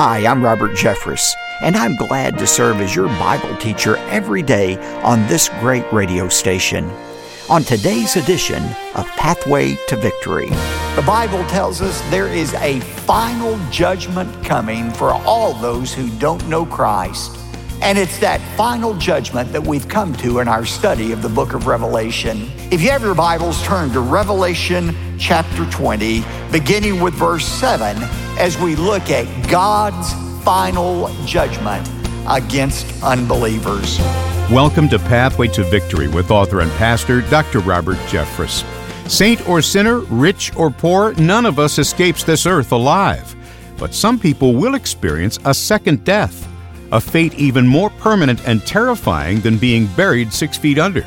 Hi, I'm Robert Jeffress, and I'm glad to serve as your Bible teacher every day on this great radio station. On today's edition of Pathway to Victory, the Bible tells us there is a final judgment coming for all those who don't know Christ. And it's that final judgment that we've come to in our study of the book of Revelation. If you have your Bibles, turn to Revelation chapter 20, beginning with verse 7 as we look at God's final judgment against unbelievers. Welcome to Pathway to Victory with author and pastor Dr. Robert Jeffress. Saint or sinner, rich or poor, none of us escapes this earth alive. But some people will experience a second death, a fate even more permanent and terrifying than being buried six feet under.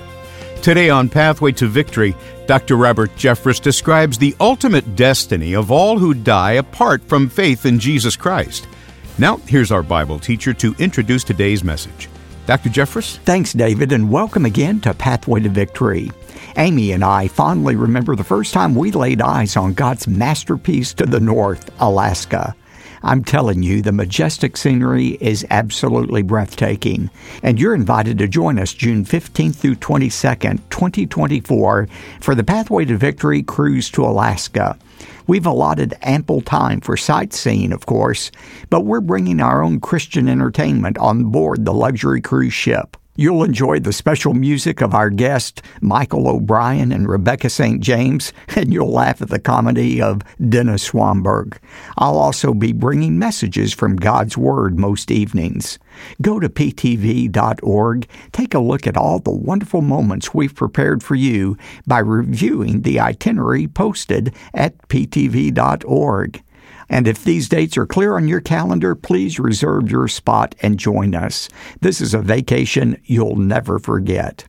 Today on Pathway to Victory, Dr. Robert Jeffress describes the ultimate destiny of all who die apart from faith in Jesus Christ. Now, here's our Bible teacher to introduce today's message. Dr. Jeffress? Thanks, David, and welcome again to Pathway to Victory. Amy and I fondly remember the first time we laid eyes on God's masterpiece to the north, Alaska. I'm telling you, the majestic scenery is absolutely breathtaking. And you're invited to join us June 15th through 22nd, 2024, for the Pathway to Victory cruise to Alaska. We've allotted ample time for sightseeing, of course, but we're bringing our own Christian entertainment on board the luxury cruise ship. You'll enjoy the special music of our guests, Michael O'Brien and Rebecca St. James, and you'll laugh at the comedy of Dennis Swanberg. I'll also be bringing messages from God's Word most evenings. Go to ptv.org, take a look at all the wonderful moments we've prepared for you by reviewing the itinerary posted at ptv.org. And if these dates are clear on your calendar, please reserve your spot and join us. This is a vacation you'll never forget.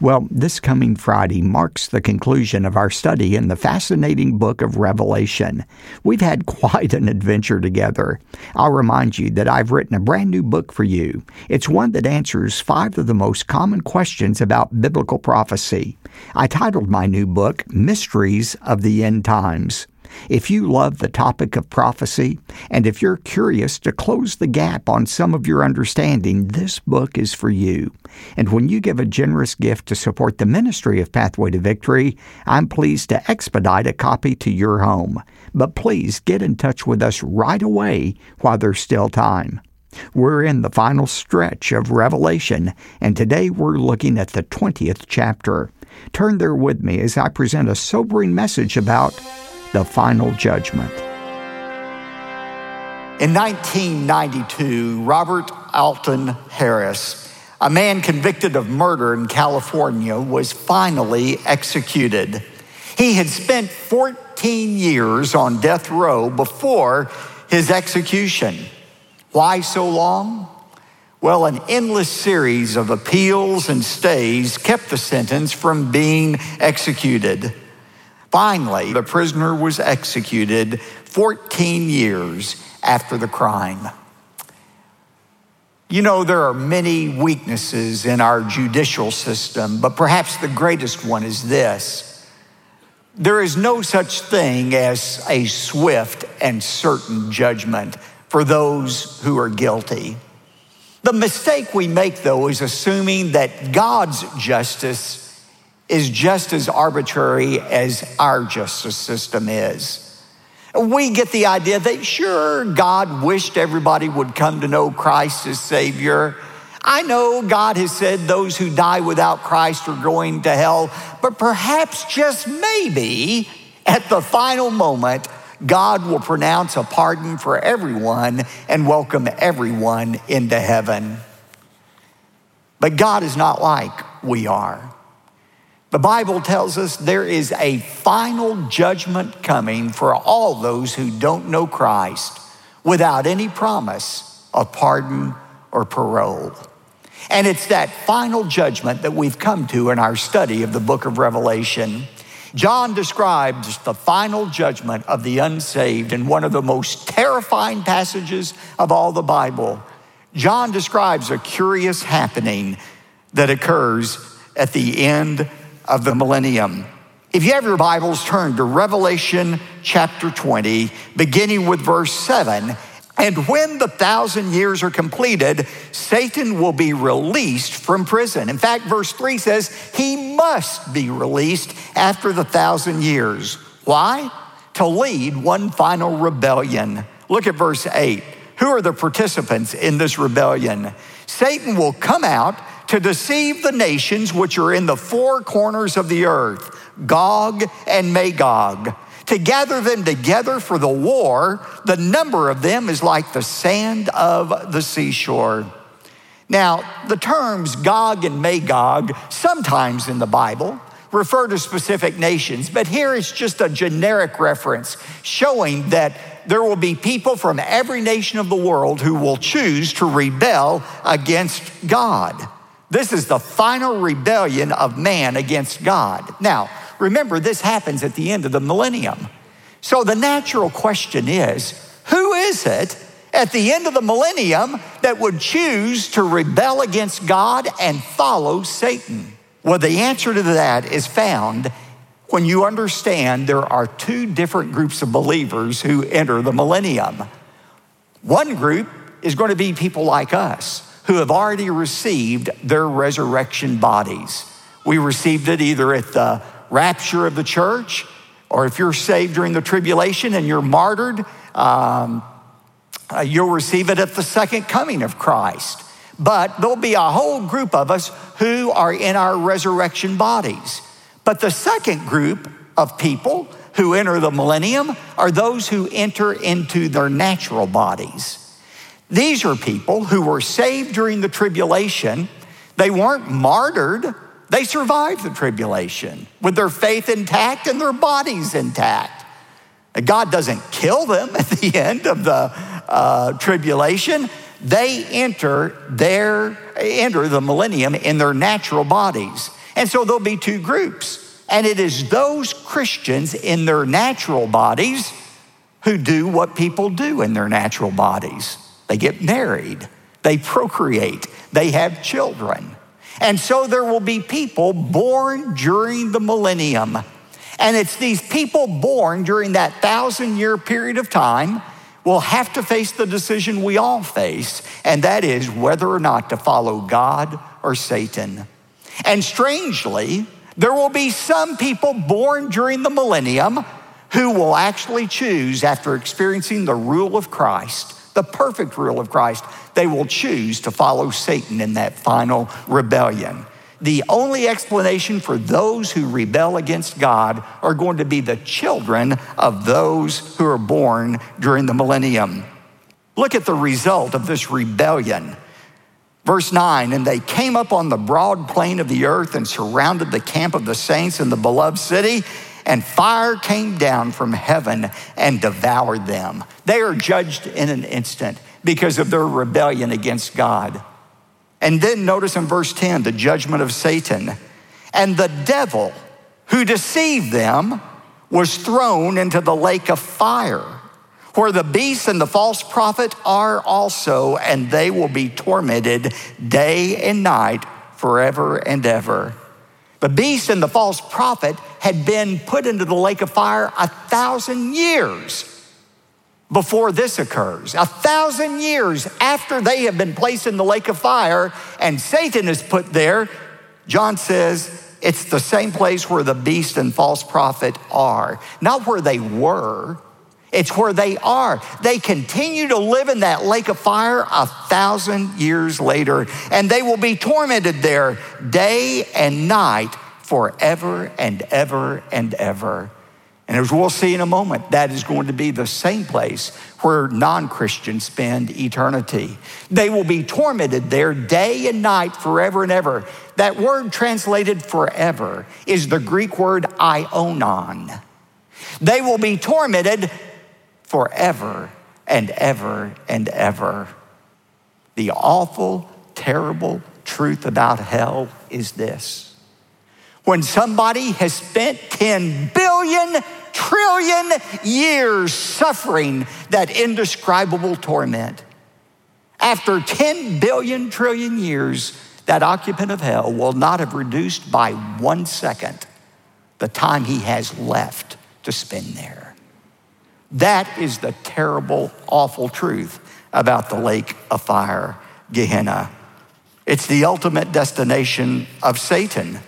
Well, this coming Friday marks the conclusion of our study in the fascinating book of Revelation. We've had quite an adventure together. I'll remind you that I've written a brand new book for you. It's one that answers five of the most common questions about biblical prophecy. I titled my new book Mysteries of the End Times. If you love the topic of prophecy, and if you're curious to close the gap on some of your understanding, this book is for you. And when you give a generous gift to support the ministry of Pathway to Victory, I'm pleased to expedite a copy to your home. But please get in touch with us right away while there's still time. We're in the final stretch of Revelation, and today we're looking at the 20th chapter. Turn there with me as I present a sobering message about the final judgment. In 1992, Robert Alton Harris, a man convicted of murder in California, was finally executed. He had spent 14 years on death row before his execution. Why so long? Well, an endless series of appeals and stays kept the sentence from being executed. Finally, the prisoner was executed 14 years after the crime. You know, there are many weaknesses in our judicial system, but perhaps the greatest one is this. There is no such thing as a swift and certain judgment for those who are guilty. The mistake we make, though, is assuming that God's justice is just as arbitrary as our justice system is. We get the idea that sure, God wished everybody would come to know Christ as Savior. I know God has said those who die without Christ are going to hell, but perhaps just maybe at the final moment, God will pronounce a pardon for everyone and welcome everyone into heaven. But God is not like we are. The Bible tells us there is a final judgment coming for all those who don't know Christ without any promise of pardon or parole. And it's that final judgment that we've come to in our study of the book of Revelation. John describes the final judgment of the unsaved in one of the most terrifying passages of all the Bible. John describes a curious happening that occurs at the end of the millennium. If you have your Bibles, turn to Revelation chapter 20, beginning with verse 7. And when the thousand years are completed, Satan will be released from prison. In fact, verse 3 says he must be released after the thousand years. Why? To lead one final rebellion. Look at verse 8. Who are the participants in this rebellion? Satan will come out to deceive the nations which are in the four corners of the earth, Gog and Magog to gather them together for the war, the number of them is like the sand of the seashore. Now, the terms Gog and Magog, sometimes in the Bible, refer to specific nations, but here it's just a generic reference showing that there will be people from every nation of the world who will choose to rebel against God. This is the final rebellion of man against God. Now, Remember, this happens at the end of the millennium. So the natural question is who is it at the end of the millennium that would choose to rebel against God and follow Satan? Well, the answer to that is found when you understand there are two different groups of believers who enter the millennium. One group is going to be people like us who have already received their resurrection bodies. We received it either at the rapture of the church, or if you're saved during the tribulation and you're martyred, um, uh, you'll receive it at the second coming of Christ. But there'll be a whole group of us who are in our resurrection bodies. But the second group of people who enter the millennium are those who enter into their natural bodies. These are people who were saved during the tribulation. They weren't martyred, they survived the tribulation with their faith intact and their bodies intact. God doesn't kill them at the end of the uh, tribulation. They enter their enter the millennium in their natural bodies. And so there'll be two groups. And it is those Christians in their natural bodies who do what people do in their natural bodies. They get married, they procreate, they have children. And so there will be people born during the millennium. And it's these people born during that thousand year period of time will have to face the decision we all face, and that is whether or not to follow God or Satan. And strangely, there will be some people born during the millennium who will actually choose, after experiencing the rule of Christ, the perfect rule of Christ, they will choose to follow Satan in that final rebellion. The only explanation for those who rebel against God are going to be the children of those who are born during the millennium. Look at the result of this rebellion. Verse 9, and they came up on the broad plain of the earth and surrounded the camp of the saints in the beloved city and fire came down from heaven and devoured them. They are judged in an instant because of their rebellion against God. And then notice in verse 10 the judgment of Satan. And the devil who deceived them was thrown into the lake of fire, where the beast and the false prophet are also, and they will be tormented day and night forever and ever. The beast and the false prophet had been put into the lake of fire a thousand years before this occurs. A thousand years after they have been placed in the lake of fire and Satan is put there, John says it's the same place where the beast and false prophet are, not where they were. It's where they are. They continue to live in that lake of fire a thousand years later, and they will be tormented there day and night forever and ever and ever. And as we'll see in a moment, that is going to be the same place where non Christians spend eternity. They will be tormented there day and night forever and ever. That word translated forever is the Greek word aionon. They will be tormented forever and ever and ever. The awful, terrible truth about hell is this when somebody has spent 10 billion trillion years suffering that indescribable torment. After 10 billion trillion years, that occupant of hell will not have reduced by one second the time he has left to spend there. That is the terrible, awful truth about the lake of fire, Gehenna. It's the ultimate destination of Satan.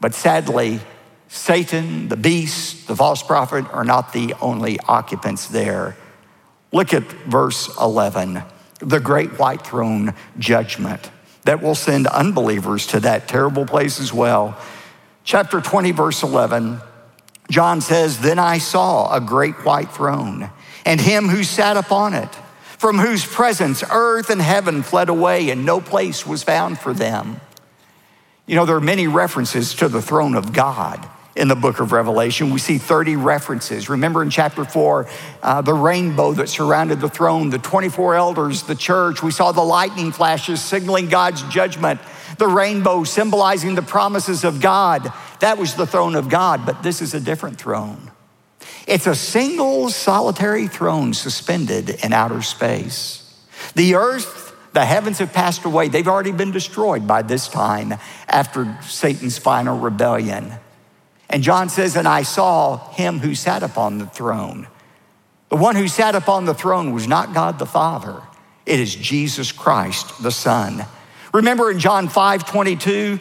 But sadly, Satan, the beast, the false prophet are not the only occupants there. Look at verse 11 the great white throne judgment that will send unbelievers to that terrible place as well. Chapter 20, verse 11, John says, Then I saw a great white throne and him who sat upon it, from whose presence earth and heaven fled away, and no place was found for them. You know, there are many references to the throne of God in the book of Revelation. We see 30 references. Remember in chapter 4, uh, the rainbow that surrounded the throne, the 24 elders, the church. We saw the lightning flashes signaling God's judgment, the rainbow symbolizing the promises of God. That was the throne of God, but this is a different throne. It's a single solitary throne suspended in outer space. The earth the heavens have passed away. They've already been destroyed by this time after Satan's final rebellion. And John says, And I saw him who sat upon the throne. The one who sat upon the throne was not God the Father, it is Jesus Christ the Son. Remember in John 5 22,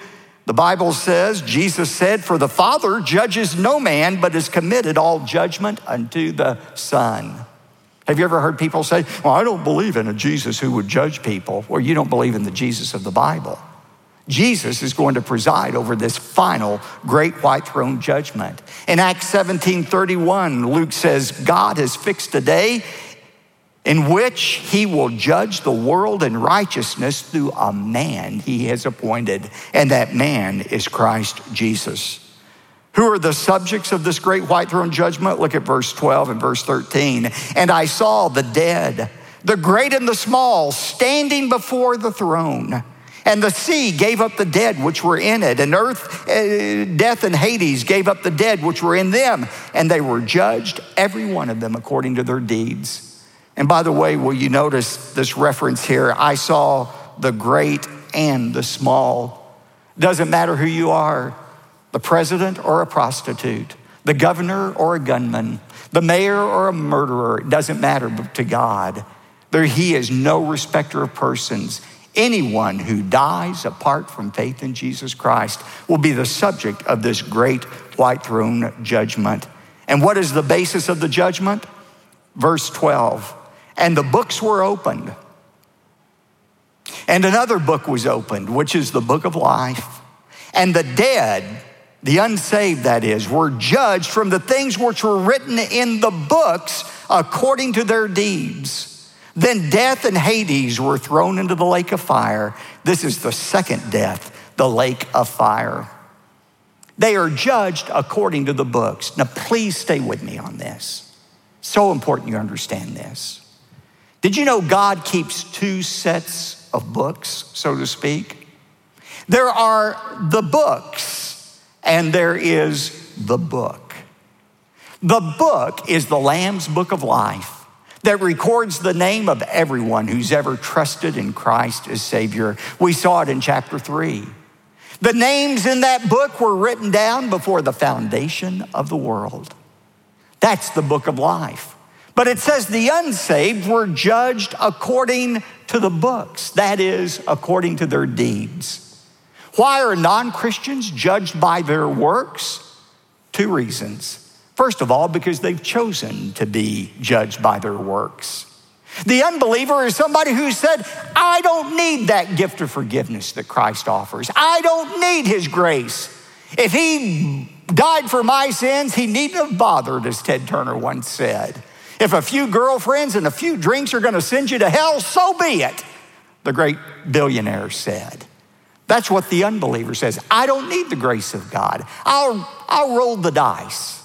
the Bible says, Jesus said, For the Father judges no man, but has committed all judgment unto the Son. Have you ever heard people say, Well, I don't believe in a Jesus who would judge people? Or you don't believe in the Jesus of the Bible. Jesus is going to preside over this final great white throne judgment. In Acts 17 31, Luke says, God has fixed a day in which he will judge the world in righteousness through a man he has appointed, and that man is Christ Jesus. Who are the subjects of this great white throne judgment? Look at verse 12 and verse 13. And I saw the dead, the great and the small, standing before the throne. And the sea gave up the dead which were in it, and earth, uh, death, and Hades gave up the dead which were in them, and they were judged, every one of them, according to their deeds. And by the way, will you notice this reference here? I saw the great and the small. Doesn't matter who you are, the president or a prostitute, the governor or a gunman, the mayor or a murderer, it doesn't matter to God. There, he is no respecter of persons. Anyone who dies apart from faith in Jesus Christ will be the subject of this great white throne judgment. And what is the basis of the judgment? Verse 12. And the books were opened. And another book was opened, which is the book of life. And the dead, the unsaved that is, were judged from the things which were written in the books according to their deeds. Then death and Hades were thrown into the lake of fire. This is the second death, the lake of fire. They are judged according to the books. Now, please stay with me on this. So important you understand this. Did you know God keeps two sets of books, so to speak? There are the books, and there is the book. The book is the Lamb's book of life that records the name of everyone who's ever trusted in Christ as Savior. We saw it in chapter 3. The names in that book were written down before the foundation of the world. That's the book of life. But it says the unsaved were judged according to the books, that is, according to their deeds. Why are non Christians judged by their works? Two reasons. First of all, because they've chosen to be judged by their works. The unbeliever is somebody who said, I don't need that gift of forgiveness that Christ offers. I don't need his grace. If he died for my sins, he needn't have bothered, as Ted Turner once said. If a few girlfriends and a few drinks are going to send you to hell, so be it, the great billionaire said. That's what the unbeliever says. I don't need the grace of God. I'll, I'll roll the dice.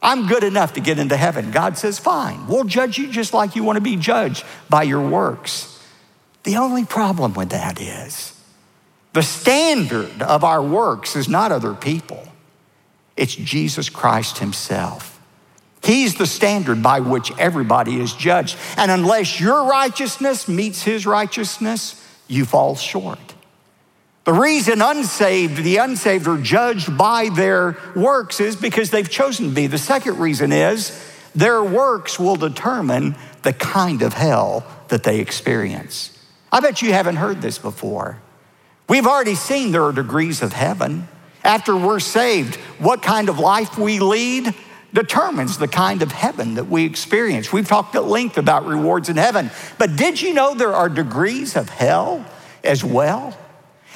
I'm good enough to get into heaven. God says, fine, we'll judge you just like you want to be judged by your works. The only problem with that is the standard of our works is not other people, it's Jesus Christ Himself. He's the standard by which everybody is judged. And unless your righteousness meets His righteousness, you fall short. The reason unsaved, the unsaved are judged by their works is because they've chosen to be. The second reason is their works will determine the kind of hell that they experience. I bet you haven't heard this before. We've already seen there are degrees of heaven. After we're saved, what kind of life we lead determines the kind of heaven that we experience. We've talked at length about rewards in heaven, but did you know there are degrees of hell as well?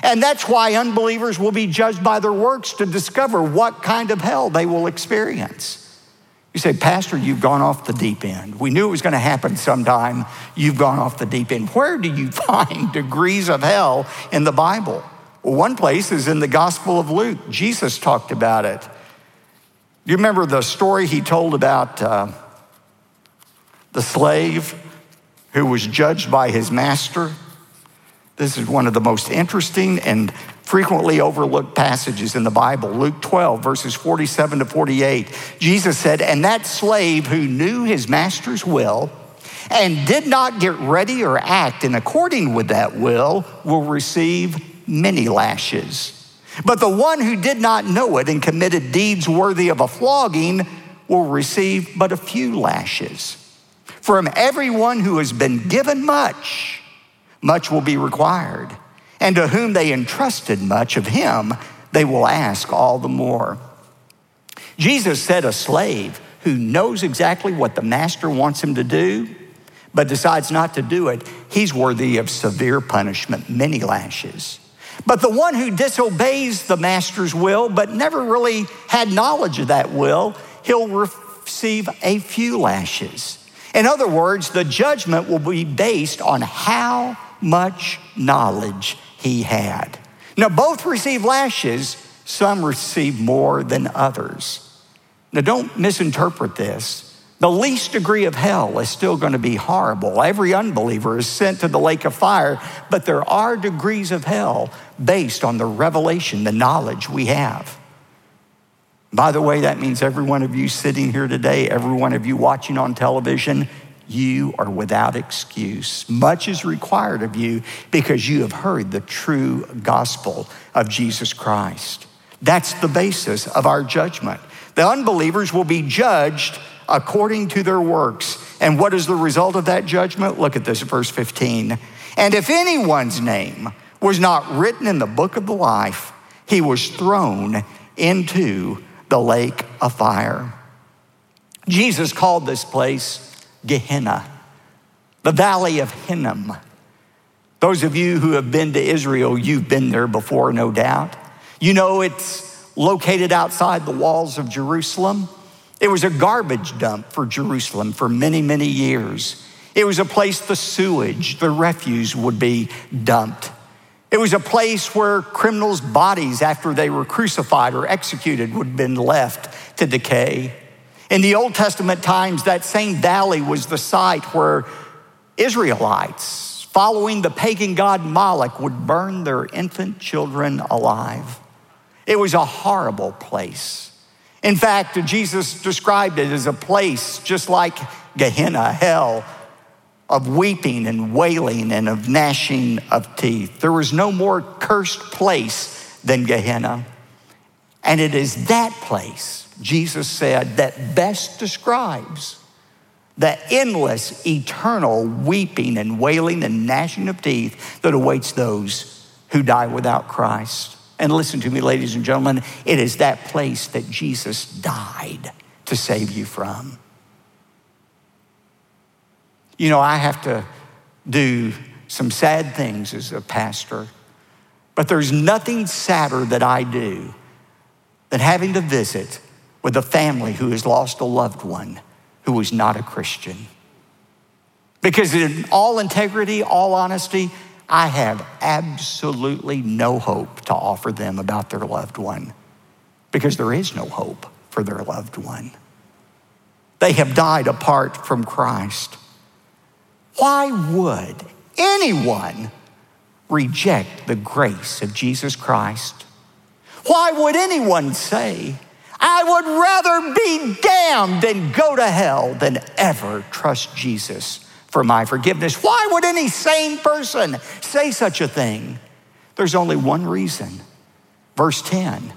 And that's why unbelievers will be judged by their works to discover what kind of hell they will experience. You say, Pastor, you've gone off the deep end. We knew it was going to happen sometime. You've gone off the deep end. Where do you find degrees of hell in the Bible? Well, one place is in the Gospel of Luke. Jesus talked about it. Do you remember the story he told about uh, the slave who was judged by his master? This is one of the most interesting and frequently overlooked passages in the Bible. Luke 12, verses 47 to 48. Jesus said, And that slave who knew his master's will and did not get ready or act in according with that will will receive many lashes. But the one who did not know it and committed deeds worthy of a flogging will receive but a few lashes. From everyone who has been given much, much will be required. And to whom they entrusted much of him, they will ask all the more. Jesus said, A slave who knows exactly what the master wants him to do, but decides not to do it, he's worthy of severe punishment, many lashes. But the one who disobeys the master's will, but never really had knowledge of that will, he'll receive a few lashes. In other words, the judgment will be based on how much knowledge he had. Now, both receive lashes, some receive more than others. Now, don't misinterpret this. The least degree of hell is still going to be horrible. Every unbeliever is sent to the lake of fire, but there are degrees of hell based on the revelation, the knowledge we have. By the way, that means every one of you sitting here today, every one of you watching on television, you are without excuse. Much is required of you because you have heard the true gospel of Jesus Christ. That's the basis of our judgment. The unbelievers will be judged according to their works. And what is the result of that judgment? Look at this, verse 15. And if anyone's name was not written in the book of the life, he was thrown into the lake of fire. Jesus called this place Gehenna, the valley of Hinnom. Those of you who have been to Israel, you've been there before, no doubt. You know it's located outside the walls of Jerusalem. It was a garbage dump for Jerusalem for many, many years. It was a place the sewage, the refuse would be dumped. It was a place where criminals' bodies, after they were crucified or executed, would have been left to decay. In the Old Testament times, that same valley was the site where Israelites, following the pagan god Moloch, would burn their infant children alive. It was a horrible place. In fact, Jesus described it as a place just like Gehenna, hell, of weeping and wailing and of gnashing of teeth. There was no more cursed place than Gehenna. And it is that place, Jesus said, that best describes the endless, eternal weeping and wailing and gnashing of teeth that awaits those who die without Christ. And listen to me, ladies and gentlemen, it is that place that Jesus died to save you from. You know, I have to do some sad things as a pastor, but there's nothing sadder that I do than having to visit with a family who has lost a loved one who was not a Christian. Because, in all integrity, all honesty, I have absolutely no hope to offer them about their loved one because there is no hope for their loved one. They have died apart from Christ. Why would anyone reject the grace of Jesus Christ? Why would anyone say, I would rather be damned and go to hell than ever trust Jesus for my forgiveness. Why would any sane person say such a thing? There's only one reason. Verse 10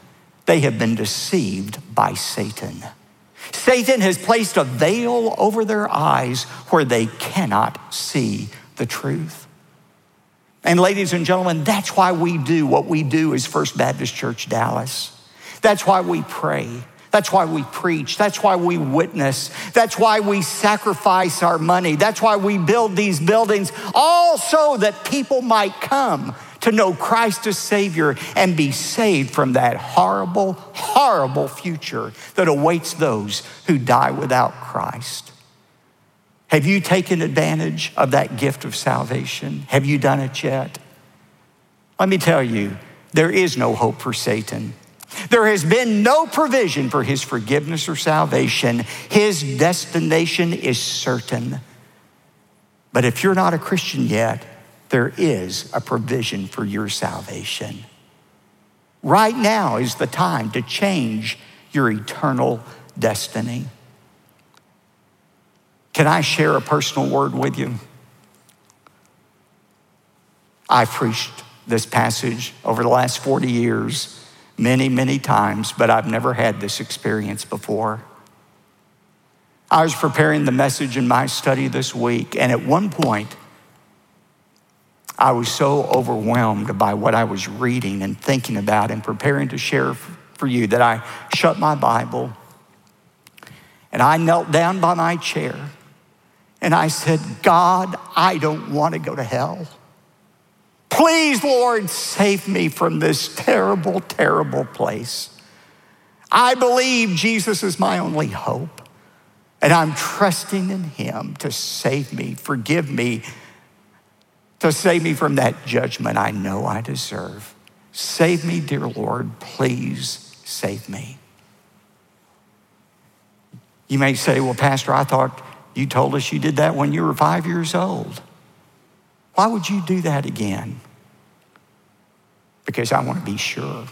they have been deceived by Satan. Satan has placed a veil over their eyes where they cannot see the truth. And ladies and gentlemen, that's why we do what we do as First Baptist Church Dallas. That's why we pray. That's why we preach. That's why we witness. That's why we sacrifice our money. That's why we build these buildings, all so that people might come to know Christ as Savior and be saved from that horrible, horrible future that awaits those who die without Christ. Have you taken advantage of that gift of salvation? Have you done it yet? Let me tell you, there is no hope for Satan. There has been no provision for his forgiveness or salvation. His destination is certain. But if you're not a Christian yet, there is a provision for your salvation. Right now is the time to change your eternal destiny. Can I share a personal word with you? I've preached this passage over the last 40 years many, many times, but I've never had this experience before. I was preparing the message in my study this week, and at one point, I was so overwhelmed by what I was reading and thinking about and preparing to share for you that I shut my Bible and I knelt down by my chair and I said, God, I don't want to go to hell. Please, Lord, save me from this terrible, terrible place. I believe Jesus is my only hope, and I'm trusting in Him to save me, forgive me, to save me from that judgment I know I deserve. Save me, dear Lord, please save me. You may say, Well, Pastor, I thought you told us you did that when you were five years old. Why would you do that again? Because I want to be sure.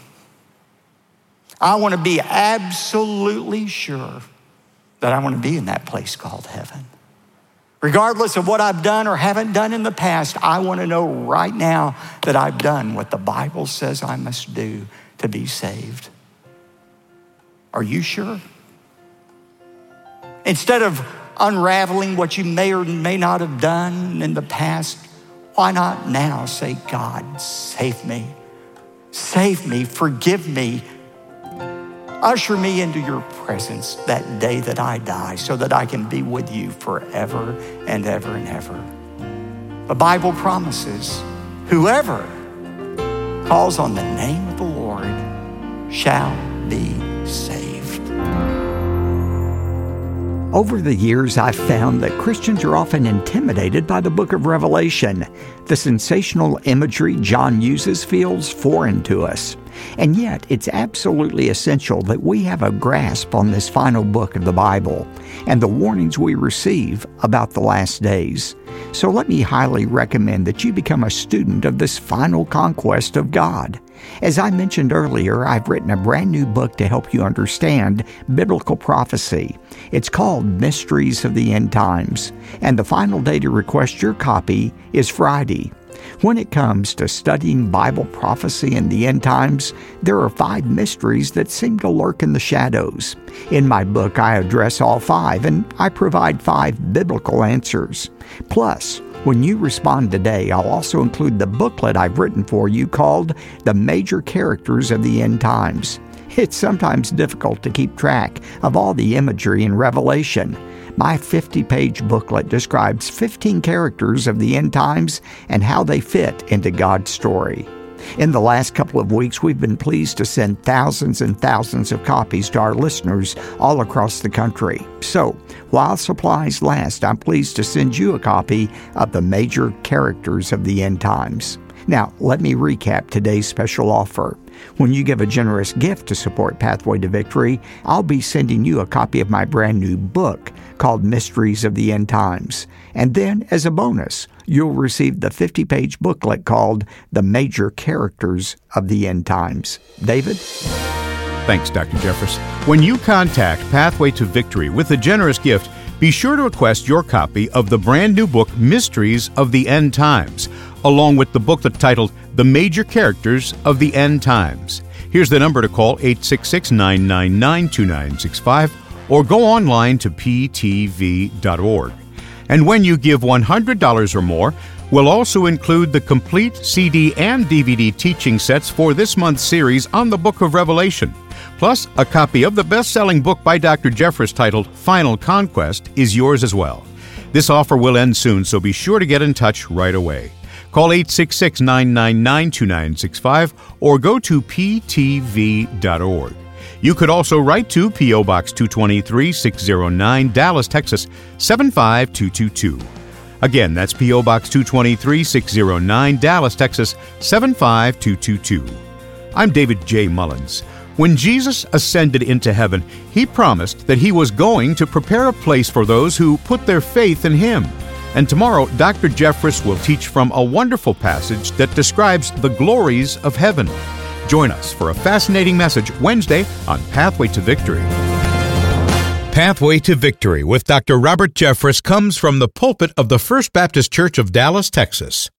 I want to be absolutely sure that I want to be in that place called heaven. Regardless of what I've done or haven't done in the past, I want to know right now that I've done what the Bible says I must do to be saved. Are you sure? Instead of unraveling what you may or may not have done in the past, why not now say, God, save me? Save me, forgive me, usher me into your presence that day that I die so that I can be with you forever and ever and ever. The Bible promises whoever calls on the name of the Lord shall be saved. Over the years, I've found that Christians are often intimidated by the book of Revelation. The sensational imagery John uses feels foreign to us. And yet, it's absolutely essential that we have a grasp on this final book of the Bible and the warnings we receive about the last days. So let me highly recommend that you become a student of this final conquest of God. As I mentioned earlier, I've written a brand new book to help you understand biblical prophecy. It's called Mysteries of the End Times, and the final day to request your copy is Friday. When it comes to studying Bible prophecy in the end times, there are five mysteries that seem to lurk in the shadows. In my book, I address all five, and I provide five biblical answers. Plus, when you respond today, I'll also include the booklet I've written for you called The Major Characters of the End Times. It's sometimes difficult to keep track of all the imagery in Revelation. My 50 page booklet describes 15 characters of the end times and how they fit into God's story. In the last couple of weeks, we've been pleased to send thousands and thousands of copies to our listeners all across the country. So, while supplies last, I'm pleased to send you a copy of the major characters of the end times. Now, let me recap today's special offer. When you give a generous gift to support Pathway to Victory, I'll be sending you a copy of my brand new book called Mysteries of the End Times. And then, as a bonus, you'll receive the 50 page booklet called The Major Characters of the End Times. David? Thanks, Dr. Jeffress. When you contact Pathway to Victory with a generous gift, be sure to request your copy of the brand new book, Mysteries of the End Times, along with the booklet titled The Major Characters of the End Times. Here's the number to call 866 999 2965 or go online to ptv.org. And when you give $100 or more, We'll also include the complete CD and DVD teaching sets for this month's series on the book of Revelation. Plus, a copy of the best selling book by Dr. Jeffress titled Final Conquest is yours as well. This offer will end soon, so be sure to get in touch right away. Call 866 999 2965 or go to ptv.org. You could also write to P.O. Box 223 609, Dallas, Texas 75222. Again, that's P.O. Box 223 609, Dallas, Texas 75222. I'm David J. Mullins. When Jesus ascended into heaven, he promised that he was going to prepare a place for those who put their faith in him. And tomorrow, Dr. Jeffress will teach from a wonderful passage that describes the glories of heaven. Join us for a fascinating message Wednesday on Pathway to Victory. Pathway to Victory with Dr. Robert Jeffress comes from the pulpit of the First Baptist Church of Dallas, Texas.